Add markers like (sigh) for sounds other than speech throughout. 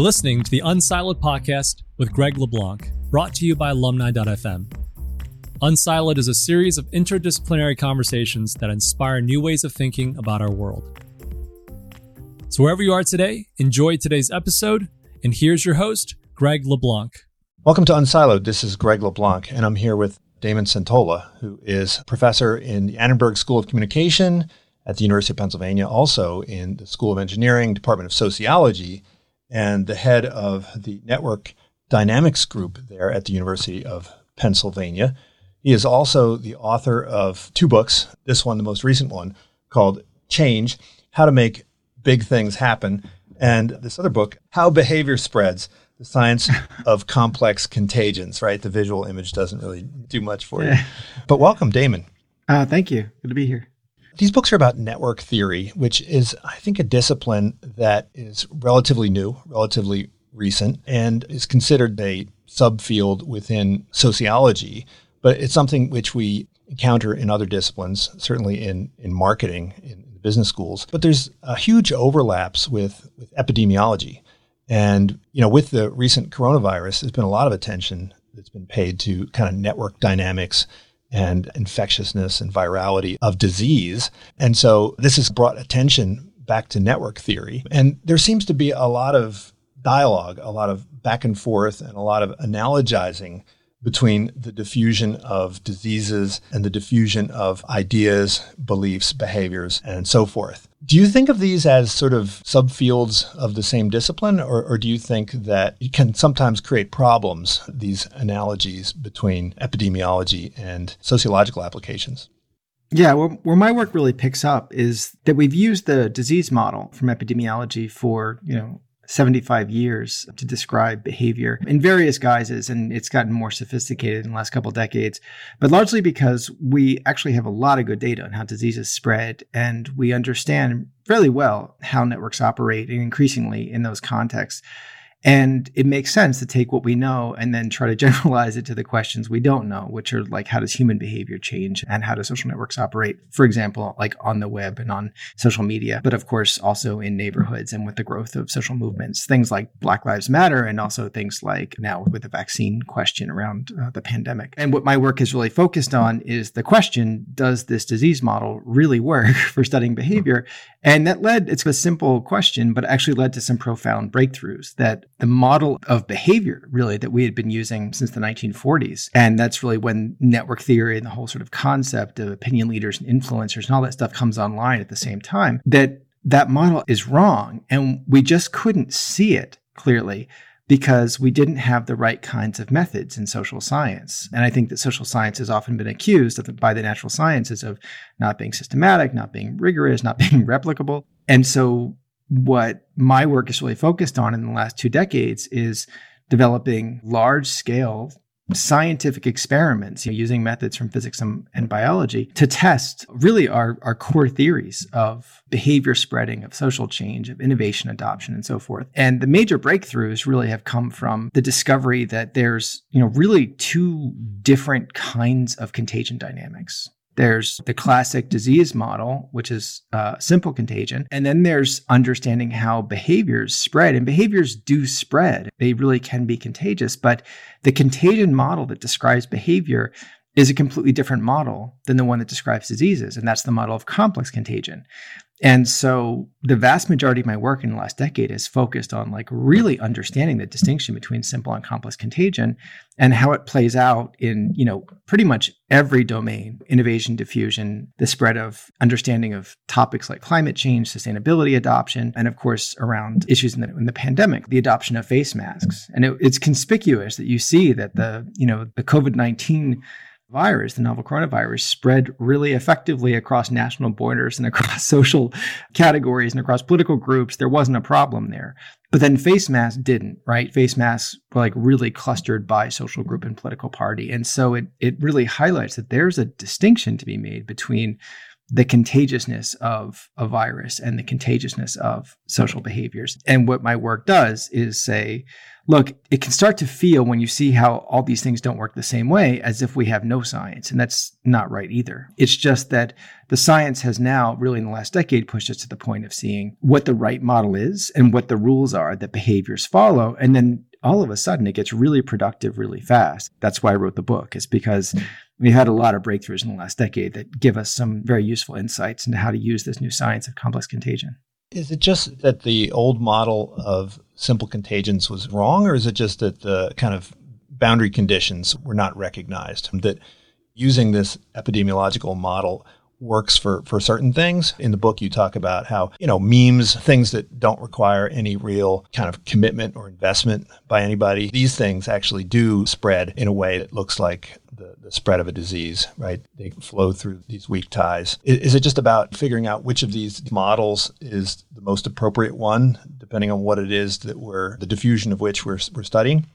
You're listening to the Unsiloed podcast with Greg LeBlanc, brought to you by alumni.fm. Unsiloed is a series of interdisciplinary conversations that inspire new ways of thinking about our world. So, wherever you are today, enjoy today's episode. And here's your host, Greg LeBlanc. Welcome to Unsiloed. This is Greg LeBlanc, and I'm here with Damon Centola, who is professor in the Annenberg School of Communication at the University of Pennsylvania, also in the School of Engineering, Department of Sociology, and the head of the Network Dynamics Group there at the University of Pennsylvania. He is also the author of two books, this one, the most recent one, called Change How to Make Big Things Happen, and this other book, How Behavior Spreads The Science (laughs) of Complex Contagions, right? The visual image doesn't really do much for you. But welcome, Damon. Uh, thank you. Good to be here. These books are about network theory, which is, I think, a discipline that is relatively new, relatively recent, and is considered a subfield within sociology. But it's something which we encounter in other disciplines, certainly in, in marketing, in business schools. But there's a huge overlaps with, with epidemiology. And, you know, with the recent coronavirus, there's been a lot of attention that's been paid to kind of network dynamics and infectiousness and virality of disease. And so this has brought attention back to network theory. And there seems to be a lot of dialogue, a lot of back and forth, and a lot of analogizing between the diffusion of diseases and the diffusion of ideas, beliefs, behaviors, and so forth. Do you think of these as sort of subfields of the same discipline, or, or do you think that it can sometimes create problems, these analogies between epidemiology and sociological applications? Yeah, where, where, my work really picks up is that we've used the disease model from epidemiology for, you know, 75 years to describe behavior in various guises, and it's gotten more sophisticated in the last couple decades, but largely because we actually have a lot of good data on how diseases spread, and we understand fairly well how networks operate, and increasingly in those contexts. And it makes sense to take what we know and then try to (laughs) generalize it to the questions we don't know, which are like how does human behavior change and how do social networks operate? For example, like on the web and on social media, but of course also in neighborhoods and with the growth of social movements, things like Black Lives Matter and also things like now with the vaccine question around uh, the pandemic. And what my work is really focused on is the question, does this disease model really work (laughs) for studying behavior? And that led, it's a simple question, but actually led to some profound breakthroughs that the model of behavior really that we had been using since the 1940s. And that's really when network theory and the whole sort of concept of opinion leaders and influencers and all that stuff comes online at the same time that that model is wrong. And we just couldn't see it clearly because we didn't have the right kinds of methods in social science. And I think that social science has often been accused by the natural sciences of not being systematic, not being rigorous, not (laughs) being replicable. And so what my work is really focused on in the last two decades is developing large scale scientific experiments you know, using methods from physics and, and, biology to test really our, our core theories of behavior spreading, of social change, of innovation adoption, and so forth. And the major breakthroughs really have come from the discovery that there's, you know, really two different kinds of contagion dynamics. There's the classic disease model, which is uh, simple contagion. And then there's understanding how behaviors spread. And behaviors do spread, they really can be contagious. But the contagion model that describes behavior is a completely different model than the one that describes diseases. And that's the model of complex contagion. And so the vast majority of my work in the last decade is focused on like really understanding the distinction between simple and complex contagion and how it plays out in, you know, pretty much every domain, innovation, diffusion, the spread of understanding of topics like climate change, sustainability adoption, and of course around issues in the, in the pandemic, the adoption of face masks. And it, it's conspicuous that you see that the, you know, the COVID-19 virus, the novel coronavirus, spread really effectively across national borders and across (laughs) social categories and across political groups. There wasn't a problem there. But then face masks didn't, right? Face masks were like really clustered by social group and political party. And so it, it really highlights that there's a distinction to be made between the contagiousness of a virus and the contagiousness of social behaviors. And what my work does is say, look, it can start to feel when you see how all these things don't work the same way as if we have no science. And that's not right either. It's just that the science has now, really in the last decade, pushed us to the point of seeing what the right model is and what the rules are that behaviors follow. And then all of a sudden it gets really productive really fast. That's why I wrote the book, is because we had a lot of breakthroughs in the last decade that give us some very useful insights into how to use this new science of complex contagion. Is it just that the old model of simple contagions was wrong, or is it just that the kind of boundary conditions were not recognized? That using this epidemiological model works for, for certain things. In the book, you talk about how, you know, memes, things that don't require any real kind of commitment or investment by anybody, these things actually do spread in a way that looks like the, the spread of a disease, right? They flow through these weak ties. Is, is it just about figuring out which of these models is the most appropriate one, depending on what it is that we're, the diffusion of which we're, we're studying?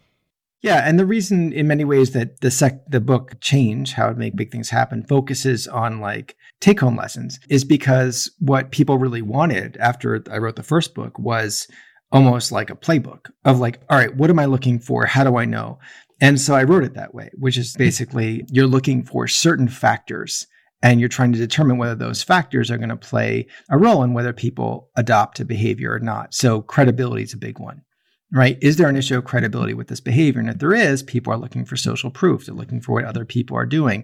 Yeah, and the reason, in many ways, that the sec- the book "Change: How to Make Big Things Happen" focuses on like take home lessons is because what people really wanted after I wrote the first book was almost like a playbook of like, all right, what am I looking for? How do I know? And so I wrote it that way, which is basically you're looking for certain factors and you're trying to determine whether those factors are going to play a role in whether people adopt a behavior or not. So credibility is a big one right? Is there an issue of credibility with this behavior? And if there is, people are looking for social proof. They're looking for what other people are doing.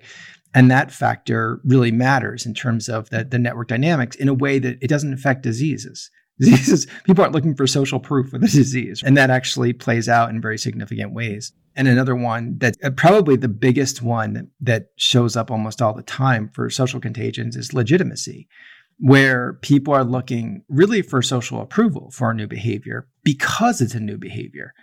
And that factor really matters in terms of the, the network dynamics in a way that it doesn't affect diseases. (laughs) Diseases, people aren't looking for social proof of the disease. And that actually plays out in very significant ways. And another one that uh, probably the biggest one that shows up almost all the time for social contagions is legitimacy where people are looking really for social approval for a new behavior because it's a new behavior,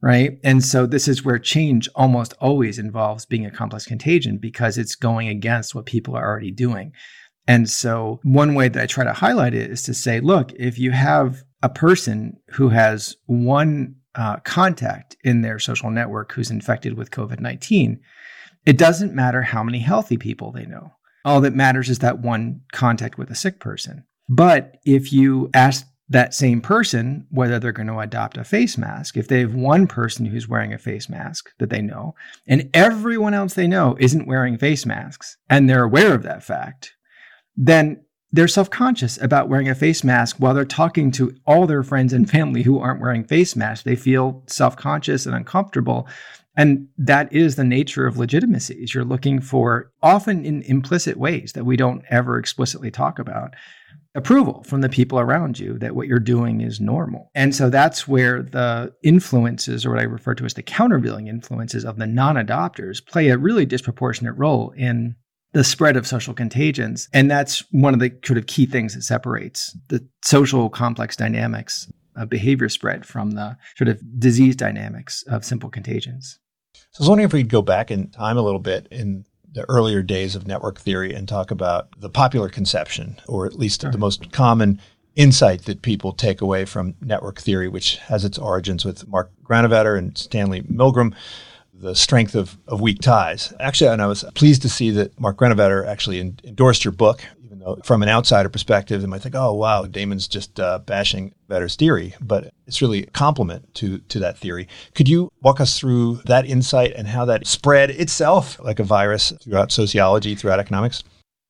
right? And so this is where change almost always involves being a complex contagion because it's going against what people are already doing. And so one way that I try to highlight it is to say, look, if you have a person who has one uh, contact in their social network who's infected with COVID 19, it doesn't matter how many healthy people they know all that matters is that one contact with a sick person. But if you ask that same person whether they're going to adopt a face mask, if they have one person who's wearing a face mask that they know, and everyone else they know isn't wearing face masks, and they're aware of that fact, then they're self conscious about wearing a face mask while they're talking to all their friends and family who aren't wearing face masks. They feel self conscious and uncomfortable and that is the nature of legitimacy is you're looking for often in implicit ways that we don't ever explicitly talk about approval from the people around you that what you're doing is normal. And so that's where the influences, or what I refer to as the countervailing influences of the non adopters, play a really disproportionate role in the spread of social contagions. And that's one of the sort of key things that separates the social complex dynamics of behavior spread from the sort of disease dynamics of simple contagions. So I was wondering if we could go back in time a little bit in the earlier days of network theory and talk about the popular conception, or at least sure. the most common insight that people take away from network theory, which has its origins with Mark Granovetter and Stanley Milgram, the strength of, of weak ties. Actually, and I was pleased to see that Mark Granovetter actually endorsed your book from an outsider perspective, they might think, "Oh, wow, Damon's just uh, bashing Vetter's theory," but it's really a compliment to to that theory. Could you walk us through that insight and how that spread itself like a virus throughout sociology, throughout economics?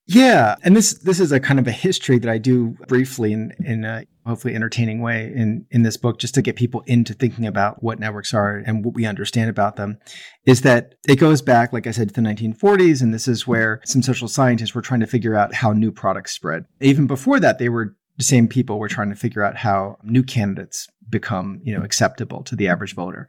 Yeah, and this this is a kind of a history that I do briefly in in a hopefully entertaining way in in this book, just to get people into thinking about what networks are and what we understand about them. Is that it goes back, like I said, to the 1940s, and this is where some social scientists were trying to figure out how new products spread. Even before that, they were the same people were trying to figure out how new candidates become you know acceptable to the average voter.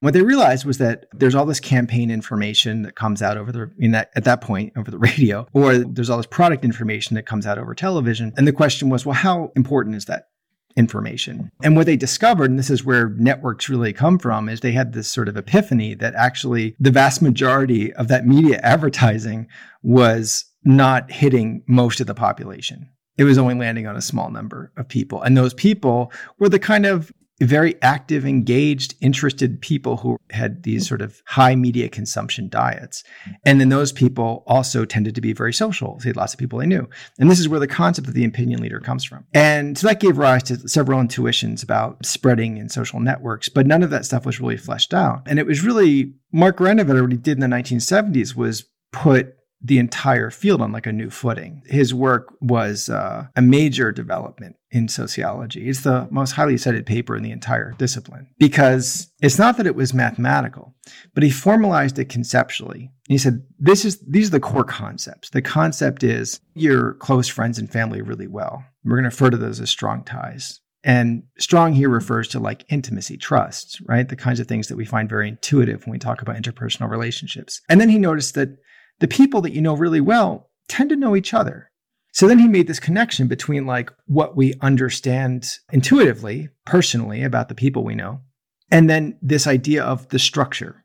What they realized was that there's all this campaign information that comes out over the in that at that point over the (laughs) radio, or there's all this product information that comes out over television. And the question was, well, how important is that information. And what they discovered, and this is where networks really come from, is they had this sort of epiphany that actually the vast majority of that media advertising was not hitting most of the population. It was only landing on a small number of people. And those people were the kind of very active, engaged, interested people who had these sort of high media consumption diets. And then those people also tended to be very social. They had lots of people they knew. And this is where the concept of the opinion leader comes from. And so that gave rise to several intuitions about spreading in social networks, but none of that stuff was really fleshed out. And it was really Mark what he did in the 1970s was put the entire field on like a new footing. His work was uh, a major development in sociology. It's the most highly cited paper in the entire discipline because it's not that it was mathematical, but he formalized it conceptually. He said, "This is these are the core concepts. The concept is your close friends and family really well. We're going to refer to those as strong ties." And strong here refers to like intimacy, trust, right? The kinds of things that we find very intuitive when we talk about interpersonal relationships. And then he noticed that the people that you know really well tend to know each other. So then he made this connection between like what we understand intuitively, personally about the people we know, and then this idea of the structure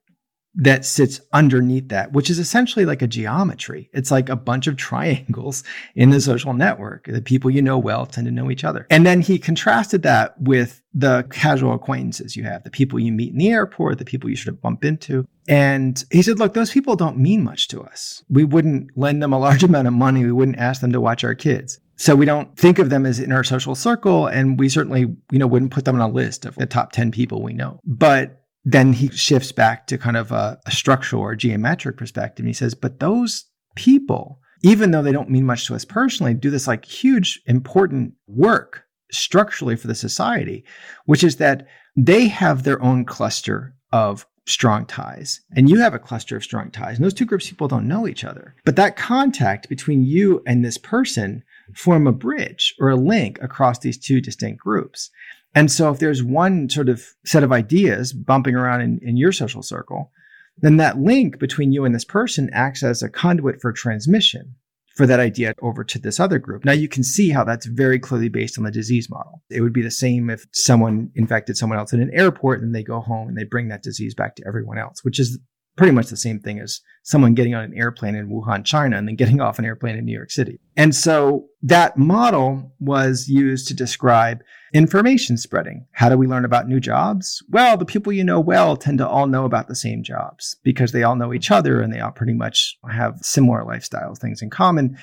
that sits underneath that, which is essentially like a geometry. It's like a bunch of triangles in the social network. The people you know well tend to know each other. And then he contrasted that with the casual acquaintances you have, the people you meet in the airport, the people you sort of bump into. And he said, look, those people don't mean much to us. We wouldn't lend them a large (laughs) amount of money. We wouldn't ask them to watch our kids. So we don't think of them as in our social circle. And we certainly, you know, wouldn't put them on a list of the top 10 people we know. But then he shifts back to kind of a, a structural or geometric perspective. And he says, but those people, even though they don't mean much to us personally, do this like huge, important work structurally for the society, which is that they have their own cluster of strong ties and you have a cluster of strong ties and those two groups of people don't know each other but that contact between you and this person form a bridge or a link across these two distinct groups and so if there's one sort of set of ideas bumping around in, in your social circle, then that link between you and this person acts as a conduit for transmission for that idea over to this other group. Now you can see how that's very clearly based on the disease model. It would be the same if someone infected someone else in an airport and they go home and they bring that disease back to everyone else, which is pretty much the same thing as someone getting on an airplane in Wuhan, China, and then getting off an airplane in New York City. And so that model was used to describe information spreading. How do we learn about new jobs? Well, the people you know well tend to all know about the same jobs because they all know each other and they all pretty much have similar lifestyles, things in common.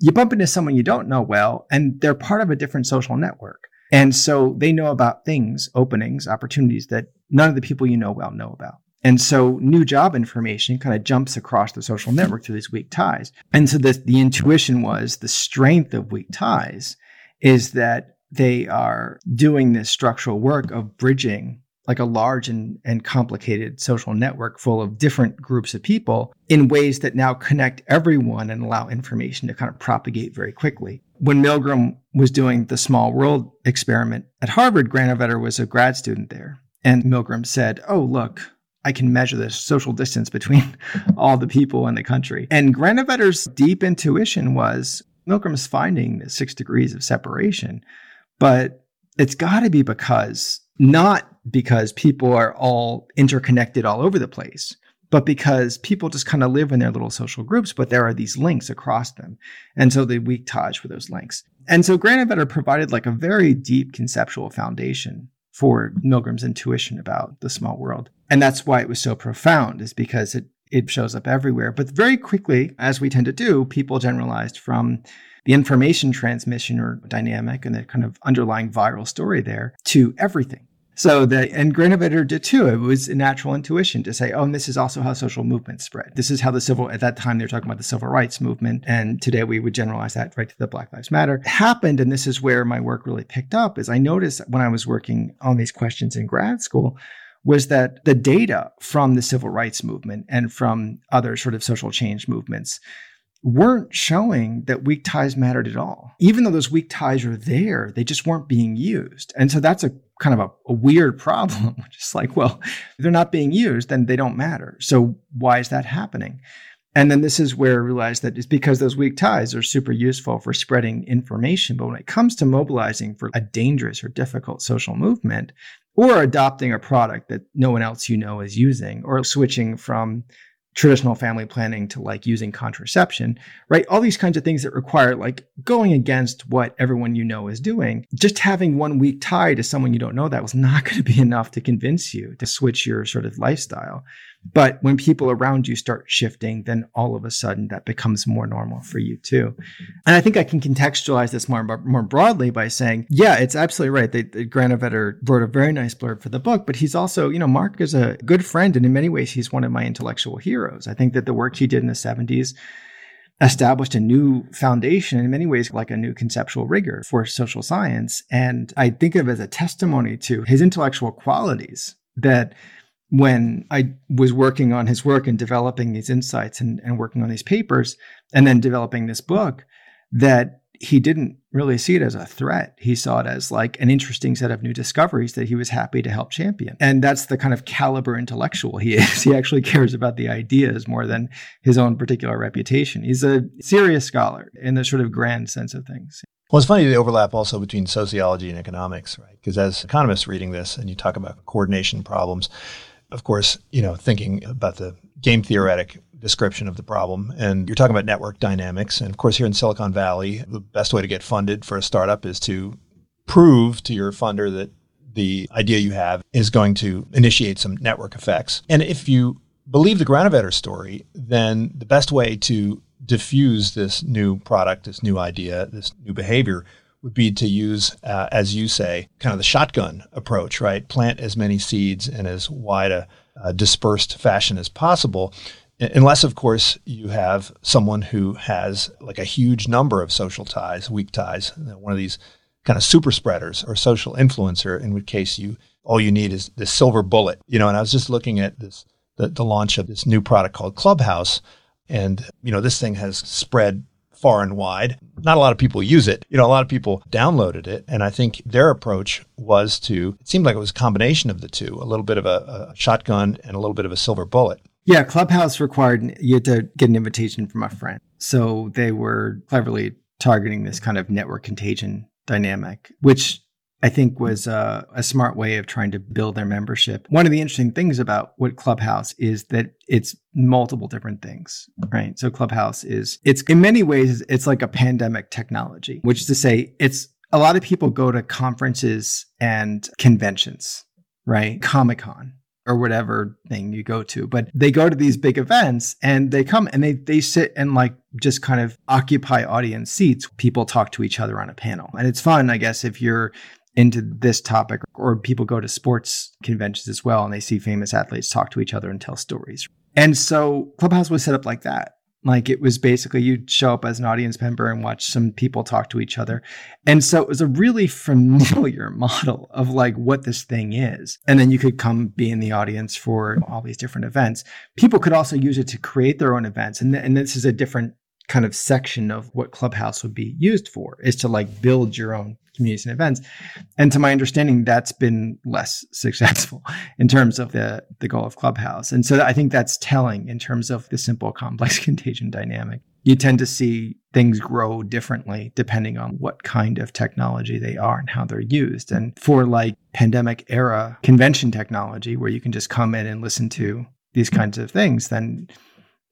You bump into someone you don't know well, and they're part of a different social network. And so they know about things, openings, opportunities that none of the people you know well know about. And so new job information kind of jumps across the social network through these weak ties. And so the, the intuition was the strength of weak ties is that they are doing this structural work of bridging like a large and, and complicated social network full of different groups of people in ways that now connect everyone and allow information to kind of propagate very quickly. When Milgram was doing the small world experiment at Harvard, Granovetter was a grad student there. And Milgram said, Oh, look, I can measure the social distance between (laughs) all the people in the country. And Granovetter's deep intuition was Milgram's finding the six degrees of separation, but it's got to be because not because people are all interconnected all over the place, but because people just kind of live in their little social groups, but there are these links across them. And so the weak ties for those links. And so Granovetter provided like a very deep conceptual foundation for Milgram's intuition about the small world. And that's why it was so profound, is because it, it shows up everywhere. But very quickly, as we tend to do, people generalized from the information transmission or dynamic and the kind of underlying viral story there to everything. So the and Granovetter did too. It was a natural intuition to say, oh, and this is also how social movements spread. This is how the civil at that time they were talking about the civil rights movement, and today we would generalize that right to the Black Lives Matter. Happened, and this is where my work really picked up. Is I noticed when I was working on these questions in grad school was that the data from the civil rights movement and from other sort of social change movements weren't showing that weak ties mattered at all. Even though those weak ties are there, they just weren't being used. And so that's a kind of a, a weird problem, (laughs) is like, well, if they're not being used, then they don't matter. So why is that happening? And then this is where I realized that it's because those weak ties are super useful for spreading information. But when it comes to mobilizing for a dangerous or difficult social movement, or adopting a product that no one else you know is using, or switching from traditional family planning to like using contraception, right? All these kinds of things that require like going against what everyone you know is doing. Just having one weak tie to someone you don't know that was not (laughs) going to be enough to convince you to switch your sort of lifestyle. But when people around you start shifting, then all of a sudden that becomes more normal for you too. And I think I can contextualize this more more broadly by saying, yeah, it's absolutely right. They, Granovetter wrote a very nice blurb for the book, but he's also, you know, Mark is a good friend, and in many ways, he's one of my intellectual heroes. I think that the work he did in the '70s established a new foundation in many ways like a new conceptual rigor for social science and i think of it as a testimony to his intellectual qualities that when I was working on his work and developing these insights and, and working on these papers and then developing this book, that he didn't really see it as a threat. He saw it as like an interesting set of new discoveries that he was happy to help champion. And that's the kind of caliber intellectual he is. (laughs) He actually cares about the ideas more than his own particular reputation. He's a serious scholar in the sort of grand sense of things. Well, it's funny the overlap also between sociology and economics, right? Because as economists reading this and you talk about coordination problems, of course, you know, thinking about the game theoretic description of the problem. And you're talking about network dynamics. And of course, here in Silicon Valley, the best way to get funded for a startup is to prove to your funder that the idea you have is going to initiate some network effects. And if you believe the Granovetter story, then the best way to diffuse this new product, this new idea, this new behavior would be to use, uh, as you say, kind of the shotgun approach, right? Plant as many seeds in as wide a uh, dispersed fashion as possible. Unless, of course, you have someone who has like a huge number of social ties, weak ties, one of these kind of super spreaders or social influencer, in which case you all you need is this silver bullet. You know, and I was just looking at this the, the launch of this new product called Clubhouse. And, you know, this thing has spread far and wide. Not a lot of people use it. You know, a lot of people downloaded it. And I think their approach was to, it seemed like it was a combination of the two a little bit of a, a shotgun and a little bit of a silver bullet. Yeah, Clubhouse required you had to get an invitation from a friend. So they were cleverly targeting this kind of network contagion dynamic, which I think was a, a, smart way of trying to build their membership. One of the interesting things about what Clubhouse is that it's multiple different things, right? So Clubhouse is, it's in many ways, it's like a pandemic technology, which is to say, it's a lot of people go to conferences and conventions, right? Comic Con or whatever thing you go to, but they go to these big events and they come and they, they sit and like just kind of occupy audience seats. People talk to each other on a panel. And it's fun, I guess, if you're into this topic, or people go to sports conventions as well and they see famous athletes talk to each other and tell stories. And so Clubhouse was set up like that. Like it was basically you'd show up as an audience member and watch some people talk to each other. And so it was a really familiar (laughs) model of like what this thing is. And then you could come be in the audience for all these different events. People could also use it to create their own events. And, th- and this is a different kind of section of what Clubhouse would be used for is to like build your own communities and events. And to my understanding, that's been less (laughs) successful in terms of the, the goal of Clubhouse. And so I think that's telling in terms of the simple complex (laughs) contagion dynamic. You tend to see things grow differently depending on what kind of technology they are and how they're used. And for like pandemic era convention technology, where you can just come in and listen to these kinds of things, then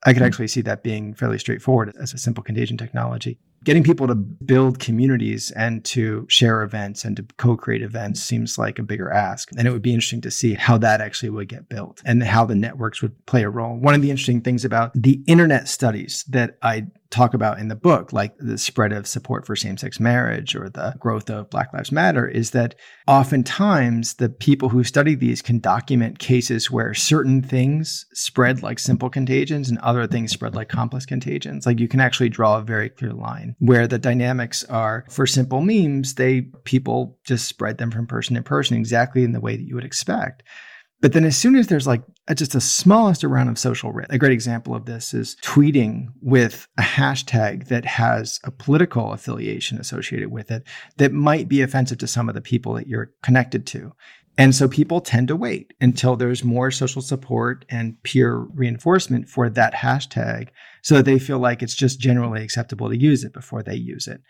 I could hmm. actually see that being fairly straightforward as a simple contagion technology. Getting people to build communities and to share events and to co-create events seems like a bigger ask. And it would be interesting to see how that actually would get built and how the networks would play a role. One of the interesting things about the internet studies that i talk about in the book, like the spread of support for same sex marriage or the growth of Black Lives Matter, is that oftentimes the people who study these can document cases where certain things spread like simple contagions and other things spread like complex contagions. Like you can actually draw a very clear line where the dynamics are for simple memes, they people just spread them from person to person exactly in the way that you would expect. But then as soon as there's like a, just the smallest amount of social risk, a great example of this is tweeting with a hashtag that has a political affiliation associated with it that might be offensive to some of the people that you're connected to. And so people tend to wait until there's more social support and peer reinforcement for that hashtag so that they feel like it's just generally acceptable to use it before they use it.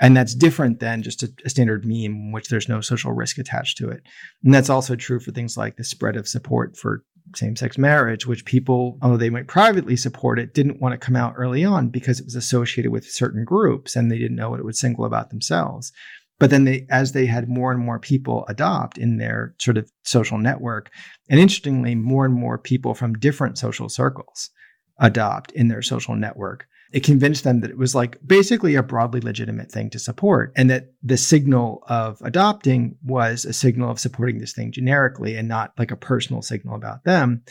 And that's different than just a, a, standard meme which there's no social risk attached to it. And that's also true for things like the spread of support for same sex marriage, which people, although they might privately support it, didn't want to come out early on because it was associated with certain groups and they didn't know what it would single about themselves. But then they, as they had more and more people adopt in their sort of social network, and interestingly, more and more people from different social circles adopt in their social network, it convinced them that it was like basically a broadly legitimate thing to support and that the signal of adopting was a signal of supporting this thing generically and not like a personal signal about them.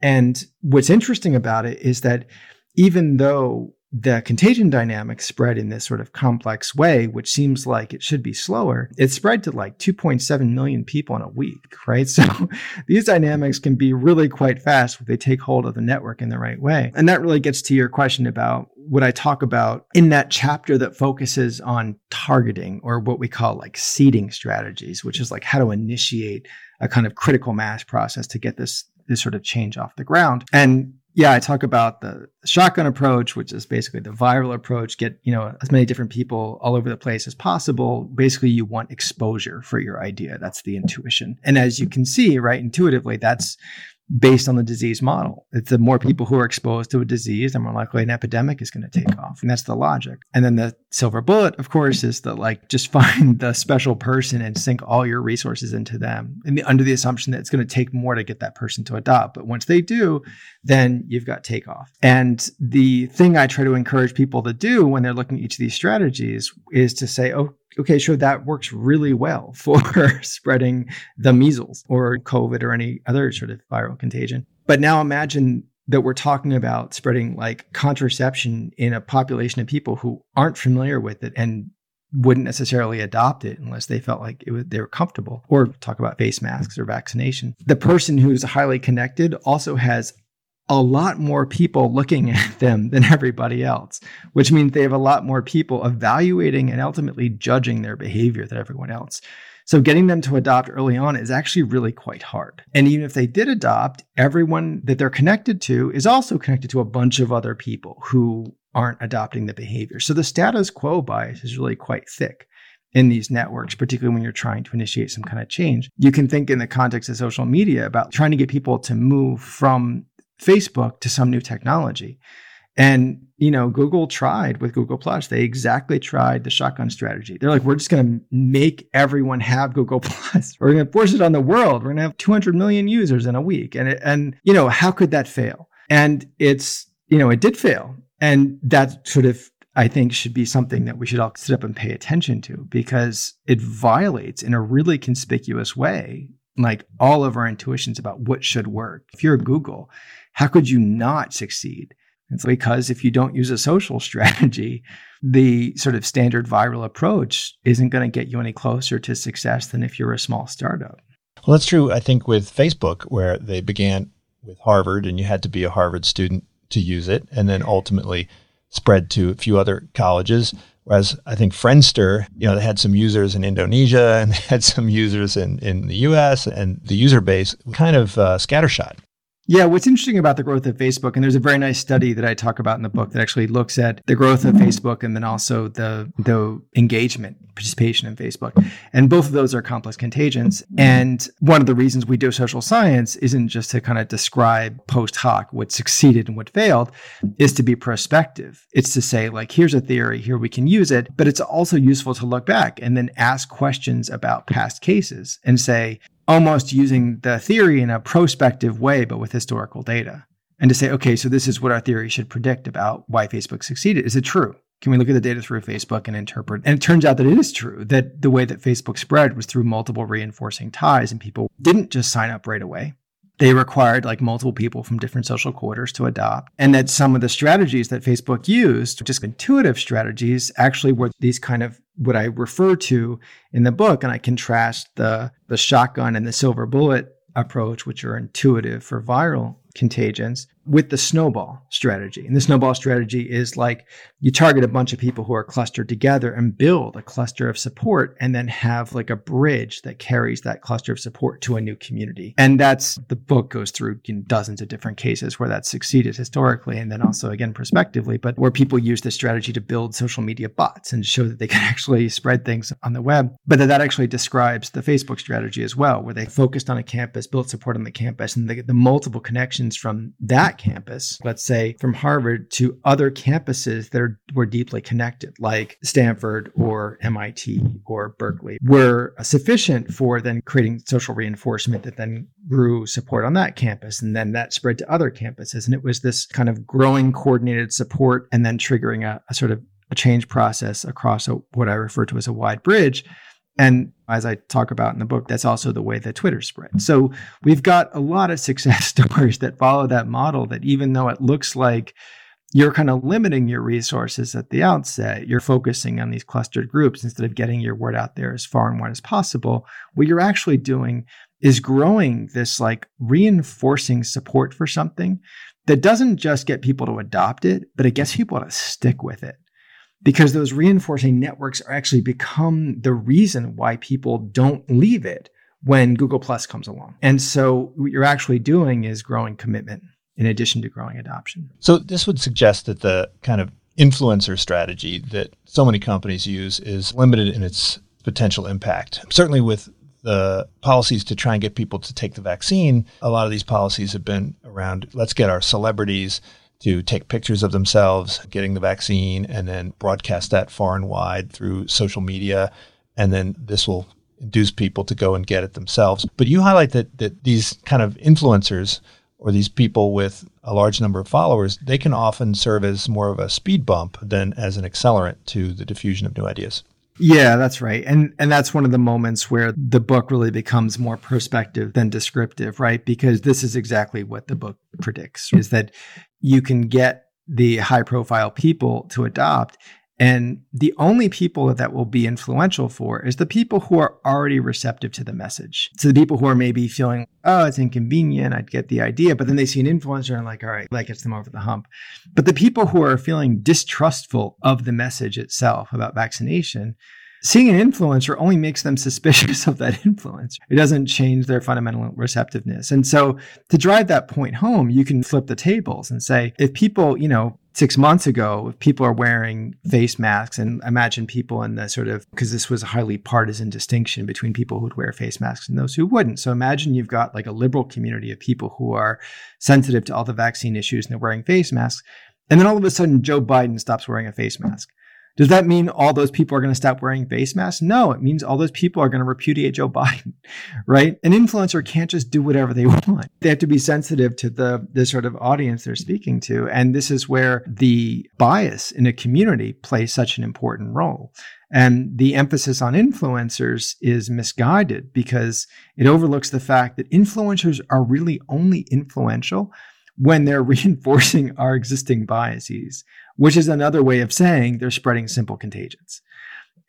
And what's interesting about it is that even though the contagion dynamic spread in this sort of complex way, which seems like it should be slower, it spread to like 2.7 million people in a week, right? (laughs) So these dynamics can be really quite fast if they take hold of the network in the right way. And that really gets to your question about what I talk about in that chapter that focuses on targeting or what we call like seeding strategies, which is like how to initiate a kind of critical mass process to get this this sort of change off the ground. And yeah, I talk about the shotgun approach, which is basically the viral approach. Get you know as many different people all over the place as possible. Basically, you want exposure for your idea. That's the intuition. And as you can see, right, intuitively, that's based on the disease model. It's the more people who are exposed to a disease, the more likely an epidemic is going to take off. And that's the logic. And then the silver bullet, of course, is the like just (laughs) find the special person and sink all your resources into them the, under the assumption that it's going to take more to get that person to adopt. But once they do, then you've got takeoff. And the thing I try to encourage people to do when they're looking at each of these strategies is to say, oh, okay, sure, that works really well (laughs) for spreading the measles or COVID or any other sort of viral contagion. But now imagine that we're talking about spreading like contraception in a population of people who aren't familiar with it and wouldn't necessarily adopt it unless they felt like was, they were comfortable or talk about face masks or vaccination. The person who's highly connected also has a lot more people looking (laughs) at them than everybody else, which means they have a lot more people evaluating and ultimately judging their behavior than everyone else. So getting them to adopt early on is actually really quite hard. And even if they did adopt, everyone that they're connected to is also connected to a bunch of other people who aren't adopting the behavior. So the status quo bias is really quite thick in these networks, particularly when you're trying to initiate some kind of change. You can think in the context of social media about trying to get people to move from Facebook to some new technology. And you know, Google tried with Google Plus. They exactly tried the shotgun strategy. They're like, we're just going to make everyone have Google (laughs) Plus. We're going to force it on the world. We're going to have 200 million users in a week. And it, and you know, how could that fail? And it's you know, it did fail. And that sort of I think should be something that we should all sit up and pay attention to because it violates in a really conspicuous way like all of our intuitions about what should work. If you're Google, how could you not succeed? It's because if you don't use a social (laughs) strategy, the sort of standard viral approach isn't going to get you any closer to success than if you're a small startup. Well, that's true, I think, with Facebook, where they began with Harvard and you had to be a Harvard student to use it, and then ultimately spread to a few other colleges. Whereas I think Friendster, you know, they had some users in Indonesia (laughs) and they had some users in, in the US, and the user base kind of uh, scattershot. Yeah, what's interesting about the growth of Facebook, and there's a very nice study that I talk about in the book that actually looks at the growth of Facebook and then also the the engagement, participation in Facebook. And both of those are complex contagions. And one of the reasons we do social science isn't just to kind of describe post hoc what succeeded and what failed, is to be prospective. It's to say, like, here's a theory, here we can use it, but it's also useful to look back and then ask questions about past cases and say, almost using the theory in a prospective way, but with historical data. And to say, okay, so this is what our theory should predict about why Facebook succeeded. Is it true? Can we look at the data through Facebook and interpret? And it turns out that it is true that the way that Facebook spread was through multiple reinforcing ties, and people didn't just sign up right away they required like multiple people from different social quarters to adopt. And that some of the strategies that Facebook used, just intuitive strategies, actually were these kind of what I refer to in the book. And I contrast the, the shotgun and the silver bullet approach, which are intuitive for viral contagions, with the snowball strategy. And the snowball strategy is like you target a bunch of people who are clustered together and build a cluster of support and then have like a bridge that carries that cluster of support to a new community. And that's the book goes through you know, dozens of different cases where that's succeeded historically and then also again prospectively, but where people use this strategy to build social media bots and show that they can (laughs) actually spread things on the web. But that, that actually describes the Facebook strategy as well, where they focused on a campus, built support on the campus, and the, the multiple connections from that campus, let's say from Harvard to other campuses that are, were deeply connected, like Stanford or MIT or Berkeley, were sufficient for then creating social reinforcement that then grew support on that campus. And then that spread to other campuses. And it was this kind of growing coordinated support and then triggering a, a sort of a change process across a, what I refer to as a wide bridge. And as I talk about in the book, that's also the way that Twitter spread. So we've got a lot of (laughs) success stories that follow that model that even though it looks like you're kind of limiting your resources at the outset, you're focusing on these clustered groups instead of getting your word out there as far and wide as possible. What you're actually doing is growing this like reinforcing support for something that doesn't just get people to adopt it, but it gets people to stick with it because those reinforcing networks are actually become the reason why people don't leave it when Google Plus comes along. And so what you're actually doing is growing commitment in addition to growing adoption. So this would suggest that the kind of influencer strategy that so many companies use is limited in its potential impact. Certainly with the policies to try and get people to take the vaccine, a lot of these policies have been around let's get our celebrities to take pictures of themselves getting the vaccine and then broadcast that far and wide through social media. And then this will induce people to go and get it themselves. But you highlight that, that these kind of influencers or these people with a large number of followers, they can often serve as more of a speed bump than as an accelerant to the diffusion of new ideas. Yeah, that's right. And and that's one of the moments where the book really becomes more prospective than descriptive, right? Because this is exactly what the book predicts is that you can get the high profile people to adopt and the only people that will be influential for is the people who are already receptive to the message. So the people who are maybe feeling, oh, it's inconvenient, I'd get the idea, but then they see an influencer and like, all right, that gets them over the hump. But the people who are feeling distrustful of the message itself about vaccination, seeing an influencer only makes them (laughs) suspicious of that influencer. It doesn't change their fundamental receptiveness. And so to drive that point home, you can flip the tables and say, if people, you know, six months ago, if people are wearing face masks, and imagine people in the sort of, because this was a highly partisan distinction between people who'd wear face masks and those who wouldn't. So imagine you've got like a liberal community of people who are sensitive to all the vaccine issues and they're wearing face masks. And then all of a sudden, Joe Biden stops wearing a face mask. Does that mean all those people are going to stop wearing face masks? No, it means all those people are going to repudiate Joe (laughs) Biden, right? An influencer can't just do whatever they (laughs) want. They have to be sensitive to the, the sort of audience they're speaking to. And this is where the bias in a community plays such an important role. And the emphasis on influencers is misguided because it overlooks the fact that influencers are really only influential when they're (laughs) reinforcing our existing biases which is another way of saying they're spreading simple contagions.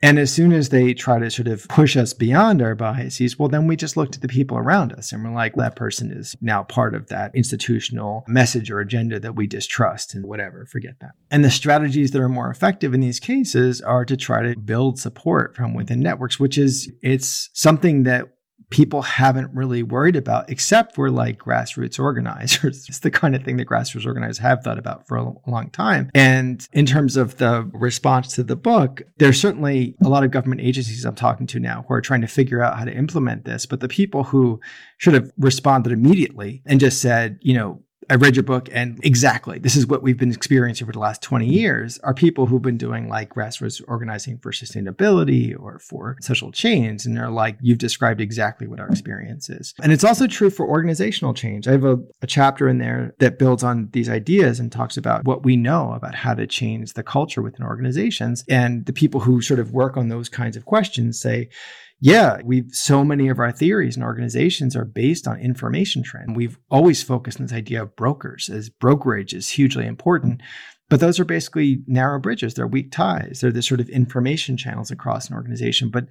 And as soon as they try to sort of push us beyond our biases, well, then we just look to the people around us and we're like, that person is now part of that institutional message or agenda that we distrust and whatever, forget that. And the strategies that are more effective in these cases are to try to build support from within networks, which is, it's something that people haven't really worried about, except for like grassroots organizers. (laughs) It's the kind of thing that grassroots organizers have thought about for a long time. And in terms of the response to the book, there's certainly a lot of government agencies I'm talking to now who are trying to figure out how to implement this. But the people who should have responded immediately and just said, you know, I read your book and exactly this is what we've been experiencing for the last 20 years are people who've been doing like grassroots organizing for sustainability or for social change. And they're like, you've described exactly what our experience is. And it's also true for organizational change. I have a, a chapter in there that builds on these ideas and talks about what we know about how to change the culture within organizations. And the people who sort of work on those kinds of questions say, yeah, we've so many of our theories and organizations are based on information trend. We've always focused on this idea of brokers as brokerage is hugely important. But those are basically narrow bridges. They're weak ties. They're the sort of information channels across an organization. But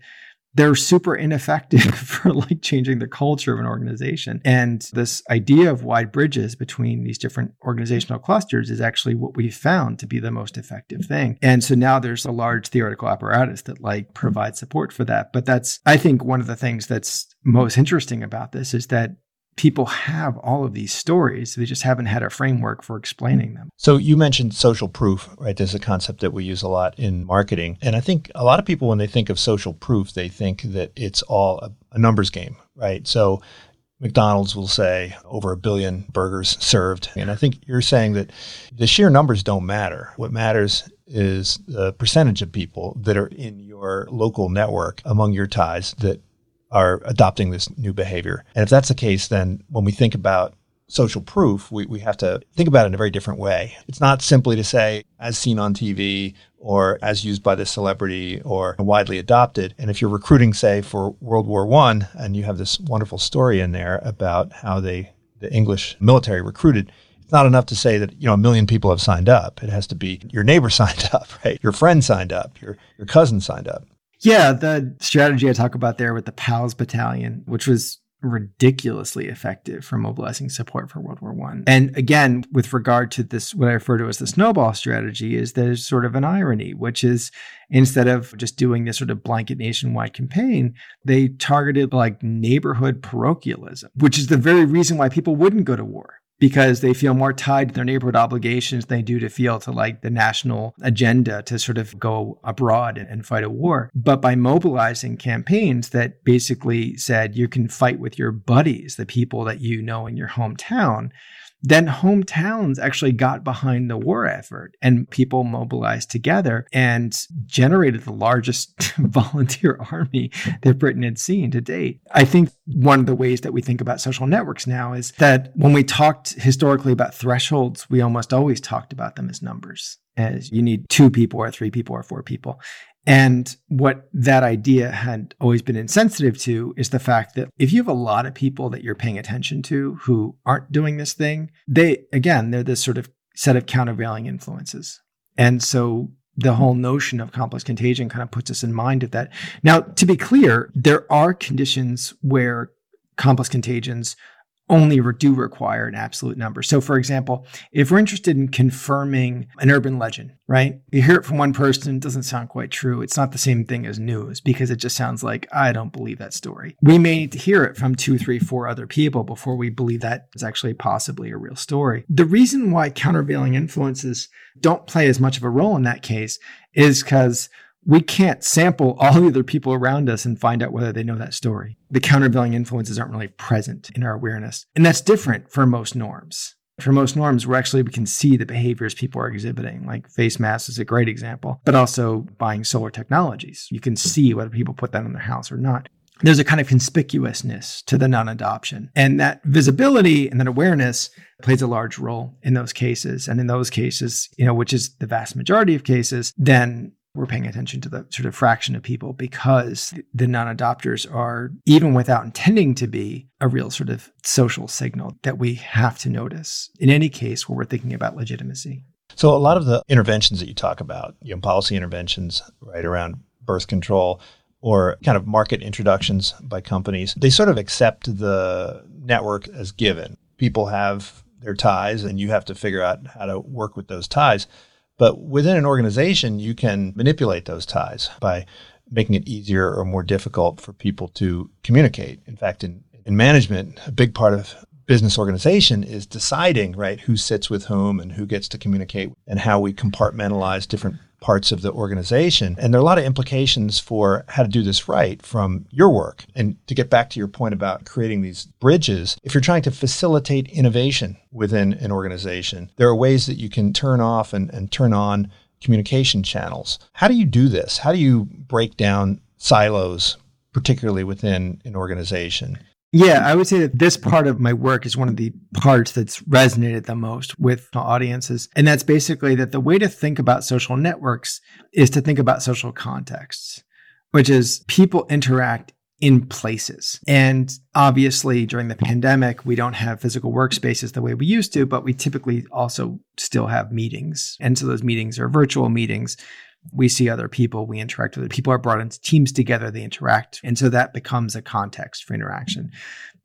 they're super ineffective (laughs) for like changing the culture of an organization. And this idea of wide bridges between these different organizational clusters is actually what we've found to be the most effective thing. And so now there's a large theoretical apparatus that like provides support for that. But that's, I think, one of the things that's most interesting about this is that people have all of these stories. They just haven't had a framework for explaining them. So you mentioned social proof, right? There's a concept that we use a lot in marketing. And I think a lot of people, when they think of social proof, they think that it's all a, a numbers game, right? So McDonald's will say over a billion burgers served. And I think you're saying that the sheer numbers don't matter. What matters is the percentage of people that are in your local network among your ties that are adopting this new behavior. And if that's the case, then when we think about social proof, we, we have to think about it in a very different way. It's not simply to say, as seen on TV or as used by this celebrity or widely adopted. And if you're recruiting, say, for World War One, and you have this wonderful story in there about how they the English military recruited, it's not enough to say that you know a million people have signed up. It has to be your neighbor (laughs) signed up, right? Your friend signed up, your your cousin signed up. Yeah, the strategy I talk about there with the PALS battalion, which was ridiculously effective for mobilizing support for World War One. And again, with regard to this, what I refer to as the snowball strategy, is there's sort of an irony, which is instead of just doing this sort of blanket nationwide campaign, they targeted like neighborhood parochialism, which is the very reason why people wouldn't go to war because they feel more tied to their neighborhood obligations than they do to feel to like the national agenda to sort of go abroad and, fight a war. But by mobilizing campaigns that basically said you can fight with your buddies, the people that you know in your hometown, then hometowns actually got behind the war effort and people mobilized together and generated the largest (laughs) volunteer (laughs) army that Britain had seen to date. I think one of the ways that we think about social networks now is that when we talked historically about thresholds, we almost always talked about them as numbers as you need two people or three people or four people. And what that idea had always been insensitive to is the fact that if you have a lot of people that you're paying attention to who aren't doing this thing, they, again, they're this sort of set of countervailing influences. And so the whole notion of complex contagion kind of puts us in mind of that. Now, to be clear, there are conditions where complex contagions only do require an absolute number. So, for example, if we're interested in confirming an urban legend, right? You hear it from one person, it doesn't sound quite true. It's not the same thing as news because it just sounds like, I don't believe that story. We may need to hear it from two, three, four other people before we believe that is actually possibly a real story. The reason why countervailing influences don't play as much of a role in that case is because we can't sample (laughs) all the other people around us and find out whether they know that story. The countervailing influences aren't really present in our awareness. And that's different for most norms. For most norms, we're actually, we can see the behaviors people are exhibiting, like face masks is a great example, but also buying solar technologies. You can see whether people put that in their house or not. There's a kind of conspicuousness to the non adoption. And that visibility and that awareness plays a large role in those cases. And in those cases, you know, which is the vast majority of cases, then we're paying attention to the sort of fraction of people because the non adopters are, even without intending to be, a real sort of social signal that we have to notice in any case where we're thinking about legitimacy. So, a lot of the interventions that you talk about, you know, policy interventions right around birth control or kind of market introductions by companies, they sort of accept the network as given. People have their ties, and you have to figure out how to work with those ties. But within an organization, you can manipulate those ties by making it easier or more difficult for people to communicate. In fact, in, in management, a big part of business organization is deciding, right, who sits with whom and who gets to communicate and how we compartmentalize different parts of the organization. And there are a lot of implications for how to do this right from your work. And to get back to your point about creating these bridges, if you're trying to facilitate innovation within an organization, there are ways that you can turn off and, and turn on communication channels. How do you do this? How do you break down silos, particularly within an organization? Yeah, I would say that this part of my work is one of the parts that's resonated the most with audiences. And that's basically that the way to think about social networks is to think about social contexts, which is people interact in places. And obviously, during the pandemic, we don't have physical workspaces the way we used to, but we typically also still have meetings. And so those meetings are virtual meetings We see other people, we interact with other people are brought into teams together, they interact. And so that becomes a context for interaction.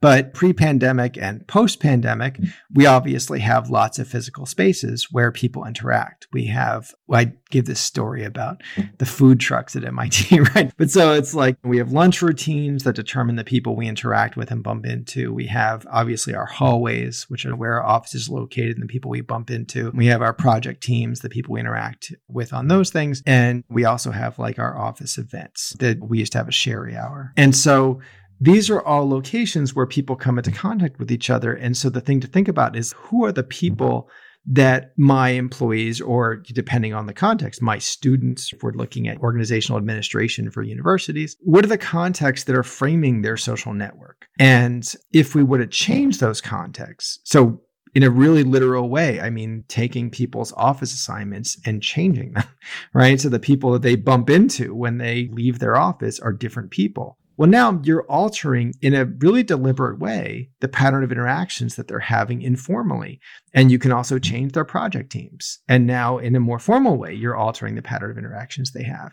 But pre pandemic and post pandemic, we obviously have lots of physical spaces where people interact. We have, I give this story about the food trucks at MIT, (laughs) right? But so it's like we have lunch routines that determine the people we interact with and bump into. We have obviously our hallways, which are where our office is located and the people we bump into. We have our project teams, the people we interact with on those things. And we also have like our office events that we used to have a sherry hour. And so these are all locations where people come into contact with each other. And so the thing to think about is who are the people that my employees, or depending on the context, my students, if we're looking at organizational administration for universities, what are the contexts that are framing their social network? And if we were to change those contexts, so in a really literal way. I mean, taking people's office assignments and changing them, (laughs) right? So the people that they bump into when they leave their office are different people. Well, now you're altering in a really deliberate way the pattern of interactions that they're having informally. And you can also change their project teams. And now, in a more formal way, you're altering the pattern of interactions they have.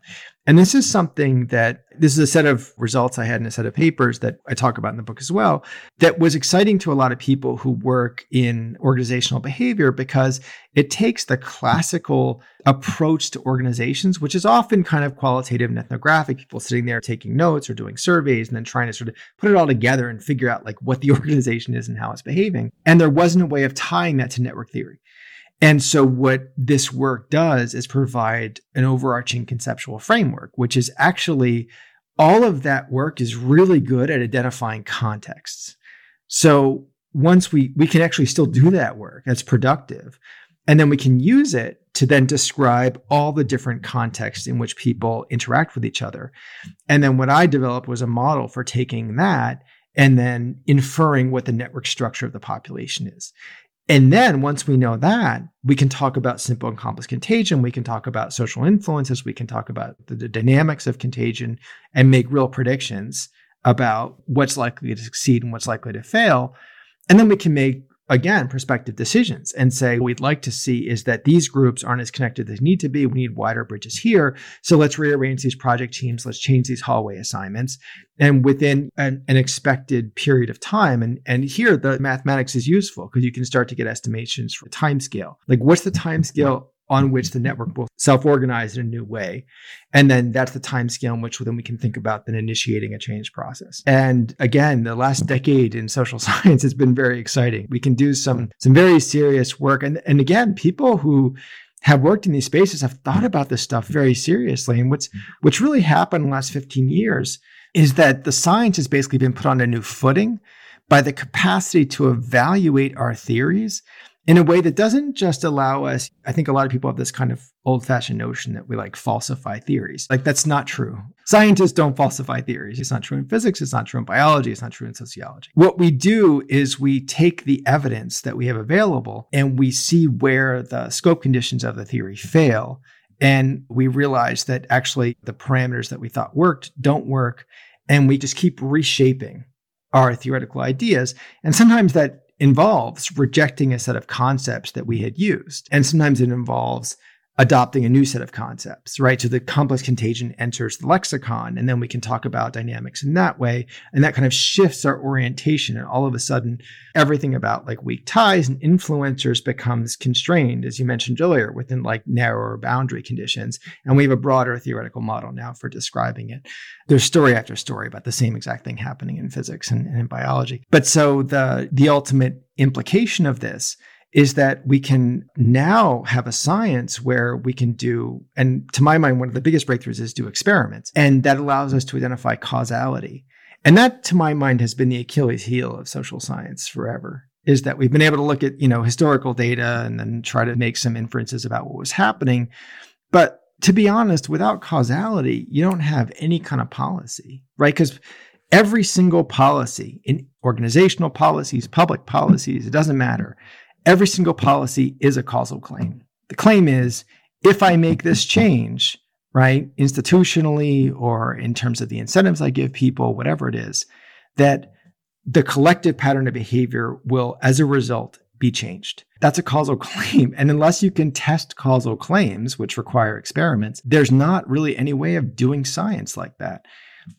And this is something that this is a set of results I had in a set of papers that I talk about in the book as well, that was exciting to a lot of people who work in organizational behavior because it takes the classical approach to organizations, which is often kind of qualitative and ethnographic, people sitting there taking notes or doing surveys and then trying to sort of put it all together and figure out like what the (laughs) organization is and how it's behaving. And there wasn't a way of tying that to network theory. And so what this work does is provide an overarching conceptual framework, which is actually all of that work is really good at identifying contexts. So once we we can actually still do that work, that's productive. And then we can use it to then describe all the different contexts in which people interact with each other. And then what I developed was a model for taking that and then inferring what the network structure of the population is. And then once we know that, we can talk about simple and complex contagion. We can talk about social influences. We can talk about the, the, dynamics of contagion and make real predictions about what's likely to succeed and what's likely to fail. And then we can make again prospective decisions and say we'd like to see is that these groups aren't as connected as they need to be. We need wider bridges here. So let's rearrange these project teams. Let's change these hallway assignments. And within an, an expected period of time and and here the mathematics is useful because you can start to get estimations for time scale like what's the time scale on which the network will self-organize in a new way. And then that's the time scale in which then we can think about then initiating a change process. And again, the last decade in social (laughs) science has been very exciting. We can do some some very serious work. And, and again, people who have worked in these spaces have thought about this stuff very seriously. And what's what's really happened in the last 15 years is that the science has basically been put on a new footing by the capacity to evaluate our theories in a way that doesn't just allow us. I think a lot of people have this kind of old fashioned notion that we like falsify theories. Like, that's not true. Scientists don't falsify theories. It's not true in physics. It's not true in biology. It's not true in sociology. What we do is we take the evidence that we have available and we see where the scope conditions of the theory fail. And we realize that actually the parameters that we thought worked don't work. And we just keep reshaping our theoretical ideas. And sometimes that involves rejecting a set of concepts that we had used. And sometimes it involves adopting a new set of concepts, right? So the complex contagion enters the lexicon, and then we can talk about dynamics in that way. And that kind of shifts our orientation. And all of a sudden, everything about like weak ties and influencers becomes constrained, as you mentioned earlier, within like narrower boundary conditions. And we have a broader theoretical model now for describing it. There's story after story about the same exact thing happening in physics and, and in biology. But so the the ultimate implication of this is that we can now have a science where we can do, and to my mind, one of the biggest breakthroughs is do experiments. And that allows us to identify causality. And that, to my mind, has been the Achilles heel of social science forever. Is that we've been able to look at, you know, historical data and then try to make some inferences about what was happening. But to be honest, without causality, you don't have any kind of policy, right? Because every single policy in organizational policies, public policies, it doesn't matter every single policy is a causal claim. The claim is if I make this change, right, institutionally or in terms of the incentives I give people, whatever it is, that the collective pattern of behavior will, as a result, be changed. That's a causal (laughs) claim. And unless you can test causal claims, which require experiments, there's not really any way of doing science like that.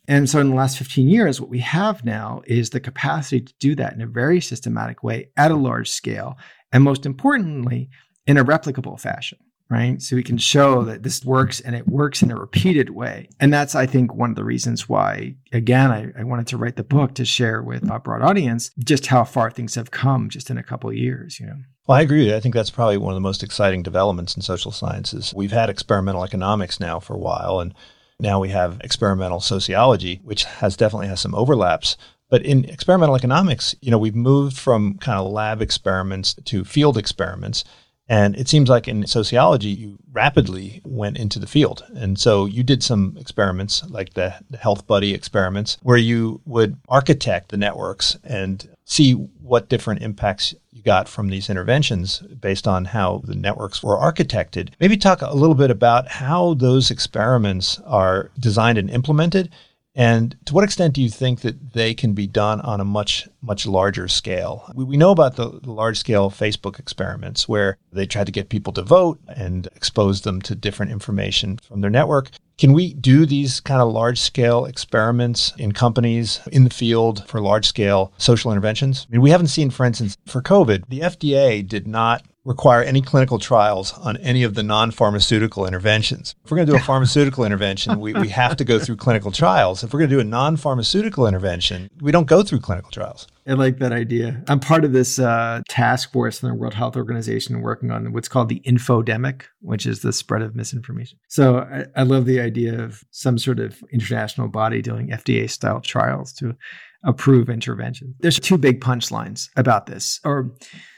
And so in the last 15 years, what we have now is the capacity to do that in a very systematic way at a large scale. And most importantly, in a replicable fashion right? So we can show that this works and it works in a repeated way. And that's, I think, one of the reasons why, again, I, I wanted to write the book to share with a broad audience just how far things have come just in a couple of years, you know. Well, I agree. I think that's probably one of the most exciting developments in social sciences. We've had experimental economics now for a while, and now we have experimental sociology, which has definitely has some overlaps. But in experimental economics, you know, we've moved from kind of lab experiments to field experiments. And it seems like in sociology, you rapidly went into the field. And so you did some experiments like the, the, Health Buddy experiments, where you would architect the networks and see what different impacts you got from these interventions based on how the networks were architected. Maybe talk a little bit about how those experiments are designed and implemented and to what extent do you think that they can be done on a much, much larger scale? We, we know about the, the large scale Facebook experiments where they tried to get people to vote and expose them to different information from their network. Can we do these kind of large scale experiments in companies in the field for large scale social interventions? I mean, we haven't seen, for instance, for COVID, the FDA did not require any clinical trials on any of the non pharmaceutical interventions. If we're going to do a (laughs) pharmaceutical intervention, we, we have to go through clinical trials. If we're going to do a non pharmaceutical intervention, we don't go through clinical trials. I like that idea. I'm part of this uh, task force in the World Health Organization working on what's called the infodemic, which is the spread of misinformation. So I, I love the idea of some sort of international body doing FDA style trials to approve intervention. There's two big punchlines about this, or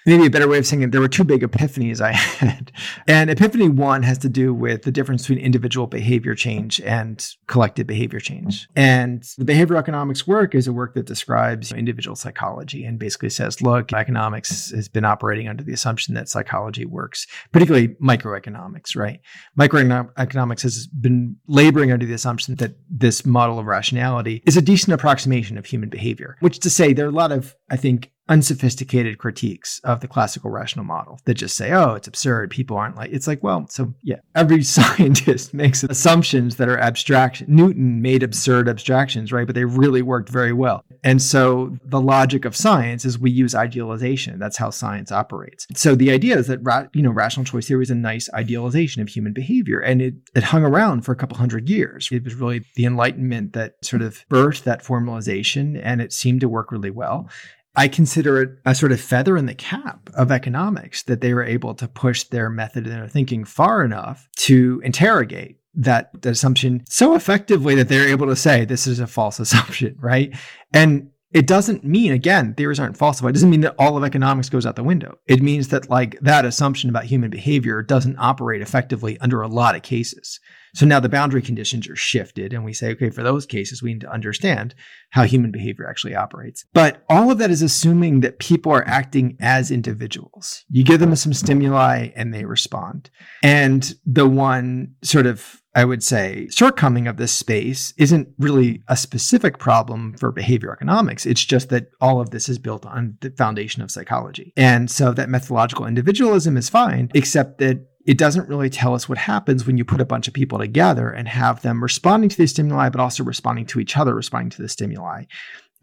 maybe a better way of saying it, there were two big epiphanies I (laughs) had. And epiphany one has to do with the difference between individual behavior change and collective behavior change. And the behavioral economics work is a work that describes individual psychology and basically says, look, economics has been operating under the assumption that psychology works, particularly microeconomics, right? Microeconomics has been laboring under the assumption that this model of rationality is a decent approximation of human behavior, which to say there are a lot of, I think, unsophisticated critiques of the classical rational model that just say, oh, it's absurd. People aren't like, it's like, well, so yeah, every (laughs) scientist makes assumptions that are abstract. Newton made absurd abstractions, right? But they really worked very well. And so the logic of science is we use idealization. That's how science operates. So the idea is that, ra- you know, rational choice theory is a nice idealization of human behavior. And it, it hung around for a couple hundred years. It was really the Enlightenment that sort of birthed that formalization and it seemed to work really well. I consider it a sort of feather in the cap of economics that they were able to push their method and their thinking far enough to interrogate that, assumption so effectively that they're able to say this is a false (laughs) assumption, right? And it doesn't mean again theories aren't falsified it doesn't mean that all of economics goes out the window it means that like that assumption about human behavior doesn't operate effectively under a lot of cases so now the boundary conditions are shifted, and we say, okay, for those cases, we need to understand how human behavior actually operates. But all of that is assuming that people are acting as individuals. You give them some stimuli and they respond. And the one sort of I would say, shortcoming of this space isn't really a specific problem for behavior economics. It's just that all of this is built on the foundation of psychology. And so that methodological individualism is fine, except that it doesn't really tell us what happens when you put a bunch of people together and have them responding to the stimuli, but also responding to each other, responding to the stimuli.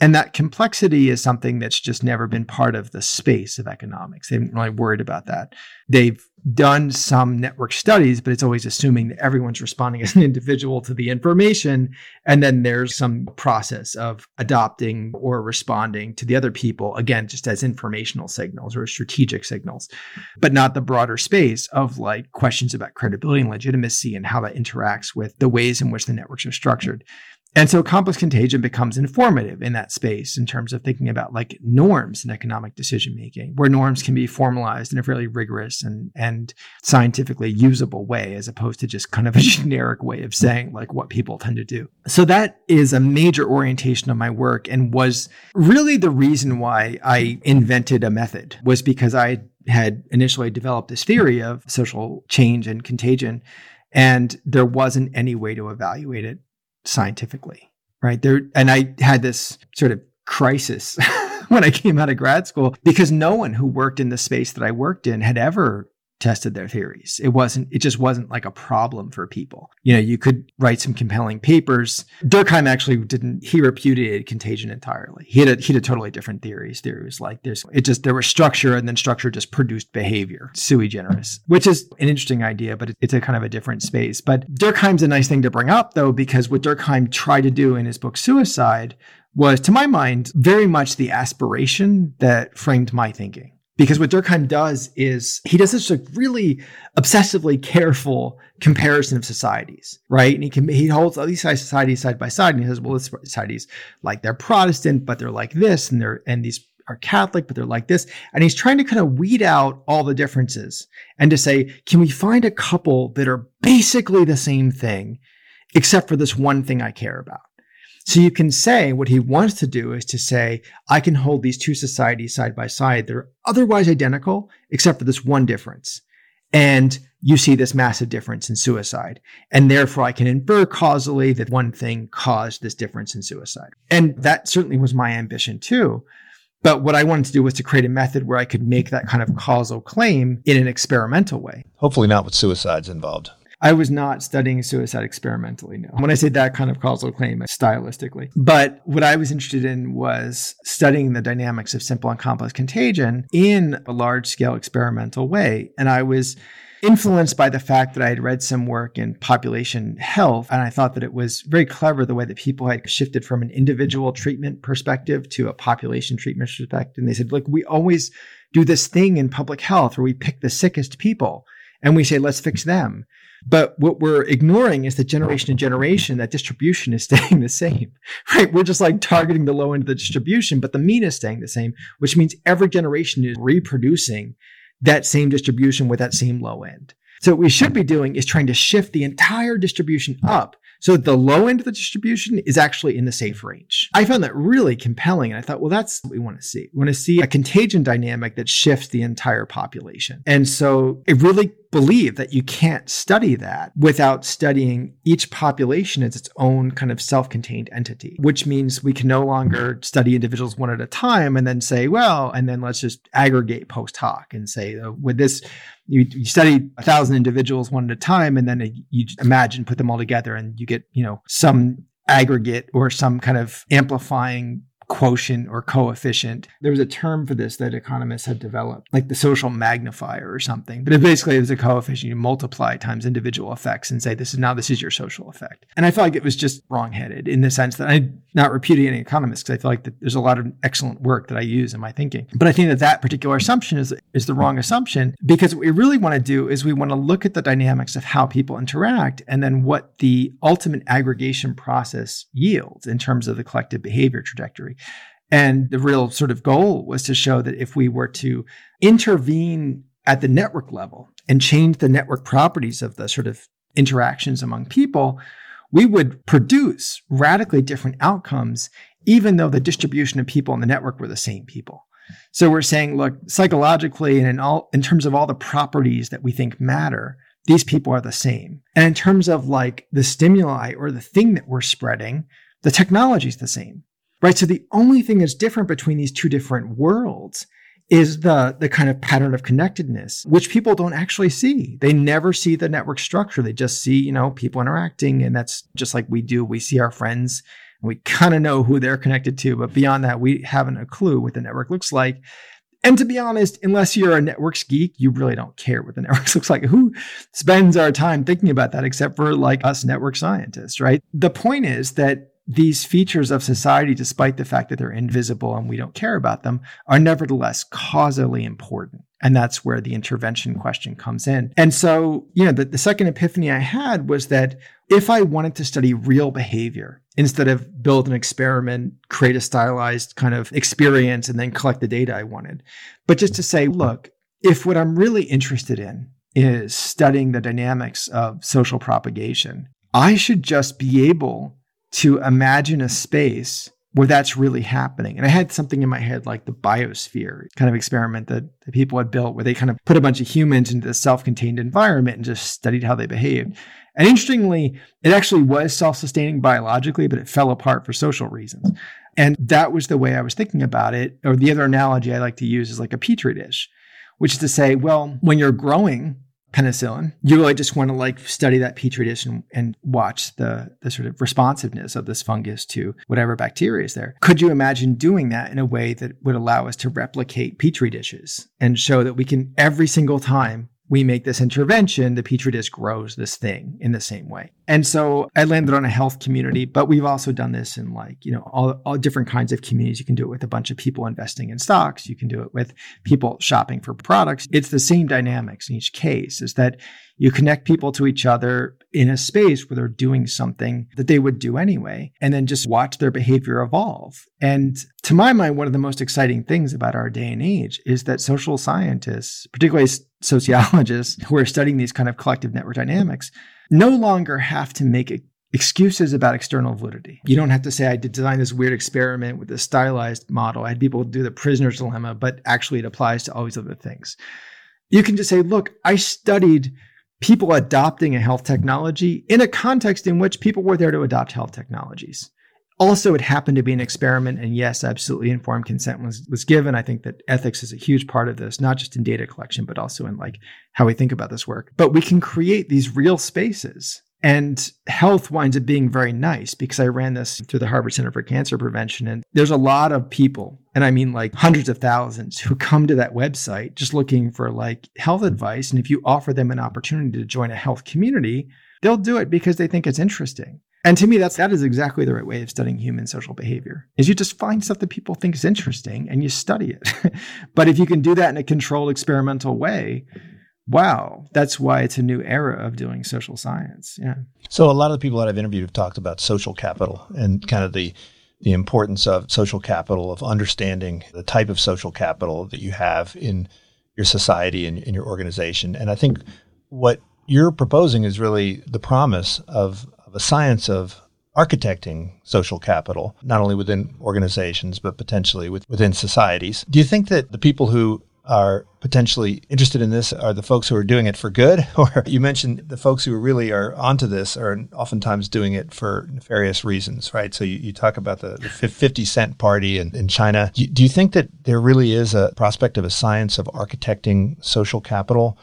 And that complexity is something that's just never been part of the space of economics. They haven't really worried about that. They've done some network studies, but it's always assuming that everyone's responding as an individual to the information. And then there's some process of adopting or responding to the other people, again, just as informational signals or strategic signals, but not the broader space of like questions about credibility and legitimacy and how that interacts with the ways in which the networks are structured. And so complex contagion becomes informative in that space in terms of thinking about like norms in economic decision making, where norms can be formalized in a fairly rigorous and, and scientifically usable way, as opposed to just kind of a (laughs) generic way of saying like what people tend to do. So that is a major orientation of my work and was really the reason why I invented a method was because I had initially developed this theory of social change and contagion and there wasn't any way to evaluate it scientifically, right? There, and I had this sort of crisis (laughs) when I came out of grad school because no one who worked in the space that I worked in had ever tested their theories. It wasn't, it just wasn't like a problem for people. You know, you could write some compelling papers. Durkheim actually didn't, he repudiated contagion entirely. He had a, he had a totally different theories. Theory was like there's, it just, there was structure and then structure just produced behavior, sui generis, which is an interesting idea, but it's a kind of a different space. But Durkheim's a nice thing to bring up though, because what Durkheim tried to do in his book Suicide was, to my mind, very much the aspiration that framed my thinking. Because what Durkheim does is he does this like really obsessively careful comparison of societies, right? And he can he holds all these societies side by side, and he says, "Well, this societies like they're Protestant, but they're like this, and they're and these are Catholic, but they're like this." And he's trying to kind of weed out all the differences and to say, "Can we find a couple that are basically the same thing, except for this one thing I care about?" So you can say what he wants to do is to say, I can hold these two societies side by side. They're otherwise identical, except for this one difference. And you see this massive difference in suicide. And therefore I can infer causally that one thing caused this difference in suicide. And that certainly was my ambition too. But what I wanted to do was to create a method where I could make that kind of causal claim in an experimental way. Hopefully not with suicides involved. I was not studying suicide experimentally, no. When I say that kind of causal claim, stylistically. But what I was interested in was studying the dynamics of simple and complex contagion in a large scale experimental way. And I was influenced by the fact that I had read some work in population health. And I thought that it was very clever the way that people had shifted from an individual treatment perspective to a population treatment perspective. And they said, look, we always do this thing in public health where we pick the sickest people and we say, let's fix them. But what we're ignoring is that generation to generation, that distribution is (laughs) staying the same, right? We're just like targeting the low end of the distribution, but the mean is staying the same, which means every generation is reproducing that same distribution with that same low end. So what we should be doing is trying to shift the entire distribution up so the low end of the distribution is actually in the safe range. I found that really compelling. And I thought, well, that's what we want to see. We want to see a contagion dynamic that shifts the entire population. And so it really believe that you can't study that without studying each population as its own kind of self-contained entity, which means we can no longer study individuals one at a time and then say, well, and then let's just aggregate post hoc and say, uh, with this, you, you study a thousand individuals one at a time, and then you imagine put them all together, and you get, you know, some aggregate or some kind of amplifying quotient or coefficient. There was a term for this that economists had developed, like the social magnifier or something. But it basically is a coefficient you multiply times individual effects and say this is now this is your social effect. And I felt like it was just wrongheaded in the sense that I'm not repudiating economists because I feel like that there's a lot of excellent work that I use in my thinking. But I think that that particular assumption is is the wrong assumption because what we really want to do is we want to look at the dynamics of how people interact and then what the ultimate aggregation process yields in terms of the collective behavior trajectory. And the real sort of goal was to show that if we were to intervene at the network level and change the network properties of the sort of interactions among people, we would produce radically different outcomes, even though the distribution of people in the network were the same people. So we're saying, look, psychologically and in all, in terms of all the properties that we think matter, these people are the same. And in terms of like the stimuli or the thing that we're spreading, the technology is the same right? So the only thing that's different between these two different worlds is the, the kind of pattern of connectedness, which people don't actually see. They never see the network structure. They just see, you know, people interacting. And that's just like we do. We see our friends and we kind of know who they're connected to. But beyond that, we haven't a clue what the network looks like. And to be honest, unless you're a networks geek, you really don't care what the (laughs) networks looks like. Who spends our time thinking about that except for like us network scientists, right? The point is that these features of society, despite the fact that they're invisible and we don't care about them, are nevertheless causally important. And that's where the intervention question comes in. And so, you know, the, the second epiphany I had was that if I wanted to study real behavior instead of build an experiment, create a stylized kind of experience, and then collect the data I wanted, but just to say, look, if what I'm really interested in is studying the dynamics of social propagation, I should just be able to imagine a space where that's really happening. And I had something in my head like the biosphere kind of experiment that, that people had built where they kind of put a bunch of humans into this self contained environment and just studied how they behaved. And interestingly, it actually was self sustaining biologically, but it fell apart for social reasons. And that was the way I was thinking about it. Or the other analogy I like to use is like a petri dish, which is to say, well, when you're growing, penicillin. You really just want to like study that petri dish and, and watch the, the sort of responsiveness of this fungus to whatever bacteria is there. Could you imagine doing that in a way that would allow us to replicate petri dishes and show that we can every single time we make this intervention, the petri dish grows this thing in the same way. And so I landed on a health community, but we've also done this in like, you know, all, all different kinds of communities. You can do it with a bunch of people investing in stocks. You can do it with people shopping for products. It's the same dynamics in each case is that you connect people to each other in a space where they're doing something that they would do anyway, and then just watch their behavior evolve. And to my mind, one of the most exciting things about our day and age is that social scientists, particularly sociologists who are studying these kind of collective network dynamics, no longer have to make excuses about external validity. You don't have to say, I did design this weird experiment with this stylized model. I had people do the prisoner's dilemma, but actually it applies to all these other things. You can just say, look, I studied people adopting a health technology in a context in which people were there to adopt health technologies. Also, it happened to be an experiment, and yes, absolutely informed consent was, was given. I think that ethics is a huge part of this, not just in data collection, but also in like how we think about this work. But we can create these real spaces and health winds up being very nice because I ran this through the Harvard Center for Cancer Prevention. And there's a lot of people, and I mean like hundreds of thousands, who come to that website just looking for like health advice. And if you offer them an opportunity to join a health community, they'll do it because they think it's interesting. And to me, that's that is exactly the right way of studying human social behavior. Is you just find stuff that people think is interesting and you study it. (laughs) but if you can do that in a controlled experimental way, wow, that's why it's a new era of doing social science. Yeah. So a lot of the people that I've interviewed have talked about social capital and kind of the the importance of social capital, of understanding the type of social capital that you have in your society and in your organization. And I think what you're proposing is really the promise of, of a science of architecting social capital, not only within organizations, but potentially with, within societies. Do you think that the people who are potentially interested in this are the folks who are doing it for good, (laughs) or you mentioned the folks who really are onto this are oftentimes doing it for nefarious reasons, right? So you, you talk about the, the 50 cent party in, in China. Do you, think that there really is a prospect of a science of architecting social capital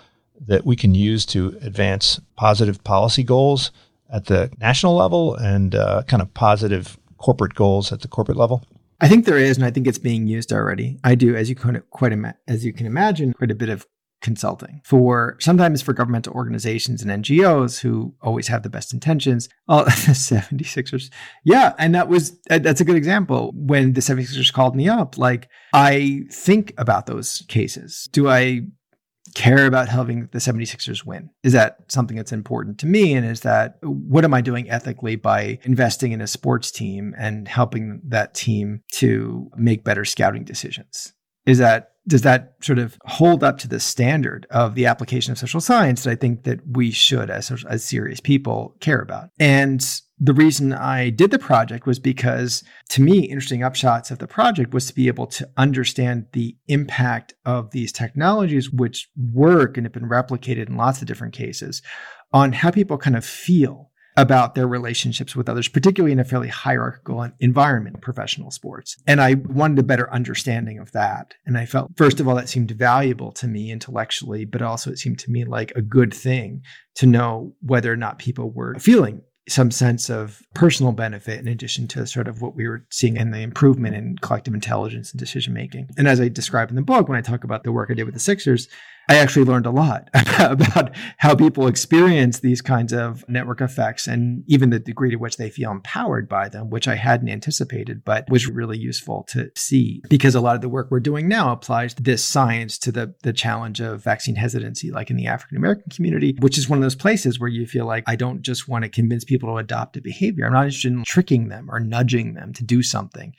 that we can use to advance positive policy goals at the national level and uh, kind of positive corporate goals at the corporate level? I think there is, and I think it's being used already. I do, as you can quite ima- as you can imagine, quite a bit of consulting for sometimes for governmental organizations and NGOs who always have the best intentions. Oh, (laughs) the 76ers. Yeah. And that was, that's a good example. When the 76ers called me up, like I think about those cases. Do I care about helping the 76ers win? Is that something that's important to me? And is that what am I doing ethically by investing in a sports team and helping that team to make better scouting decisions? Is that does that sort of hold up to the standard of the application of social science that I think that we should, as, as serious people, care about? And the reason I did the project was because to me, interesting upshots of the project was to be able to understand the impact of these technologies, which work and have been replicated in lots of different cases, on how people kind of feel about their relationships with others, particularly in a fairly hierarchical environment, professional sports. And I wanted a better understanding of that. And I felt, first of all, that seemed valuable to me intellectually, but also it seemed to me like a good thing to know whether or not people were feeling some sense of personal benefit in addition to sort of what we were seeing in the improvement in collective intelligence and decision making. And as I describe in the book, when I talk about the work I did with the Sixers, I actually learned a lot (laughs) about how people experience these kinds of network effects and even the degree to which they feel empowered by them, which I hadn't anticipated, but was really useful to see because a lot of the work we're doing now applies this science to the, the challenge of vaccine hesitancy, like in the African American community, which is one of those places where you feel like I don't just want to convince people to adopt a behavior. I'm not interested in tricking them or nudging them to do something.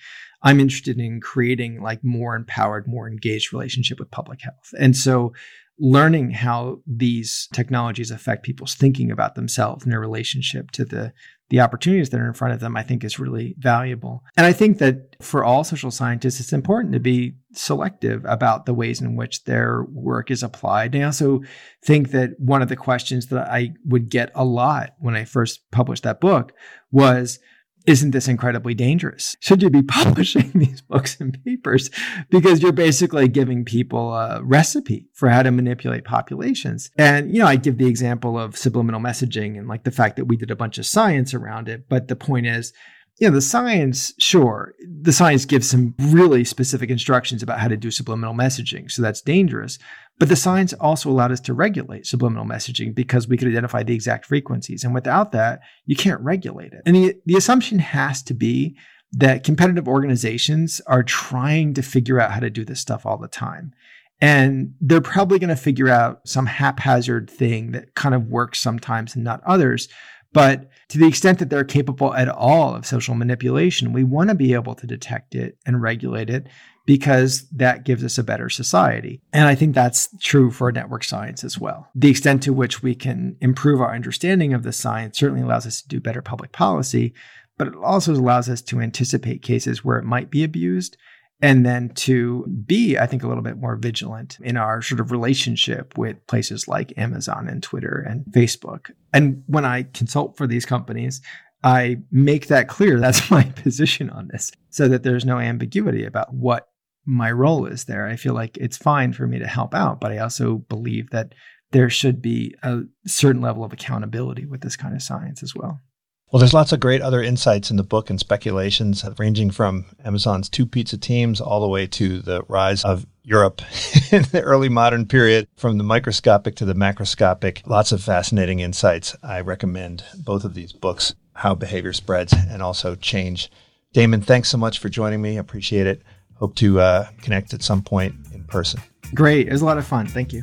I'm interested in creating like more empowered, more engaged relationship with public health. And so learning how these technologies affect people's thinking about themselves and their relationship to the the opportunities that are in front of them, I think is really valuable. And I think that for all social scientists, it's important to be selective about the ways in which their work is applied. And I also think that one of the questions that I would get a lot when I first published that book was, isn't this incredibly dangerous? Should you be (laughs) publishing these books and papers? Because you're basically giving people a recipe for how to manipulate populations. And, you know, I give the example of subliminal messaging and like the fact that we did a bunch of science around it. But the point is, you know, the science, sure, the science gives some really specific instructions about how to do subliminal messaging. So that's dangerous. But the science also allowed us to regulate subliminal messaging because we could identify the exact frequencies. And without that, you can't regulate it. And the, the assumption has to be that competitive organizations are trying to figure out how to do this stuff all the time. And they're probably going to figure out some haphazard thing that kind of works sometimes and not others. But to the extent that they're capable at all of social manipulation, we want to be able to detect it and regulate it because that gives us a better society. And I think that's true for network science as well. The extent to which we can improve our understanding of the science certainly allows us to do better public policy, but it also allows us to anticipate cases where it might be abused and then to be, I think, a little bit more vigilant in our sort of relationship with places like Amazon and Twitter and Facebook. And when I consult for these companies, I make that clear. (laughs) That's my position on this so that there's no ambiguity about what my role is there. I feel like it's fine for me to help out, but I also believe that there should be a certain level of accountability with this kind of science as well. Well, there's lots of great other insights in the book and speculations ranging from Amazon's two pizza teams all the way to the rise of Europe (laughs) in the early modern period, from the microscopic to the macroscopic. Lots of fascinating insights. I recommend both of these books, How Behavior Spreads and also Change. Damon, thanks so much for joining me. Appreciate it. Hope to uh, connect at some point in person. Great. It was a lot of fun. Thank you.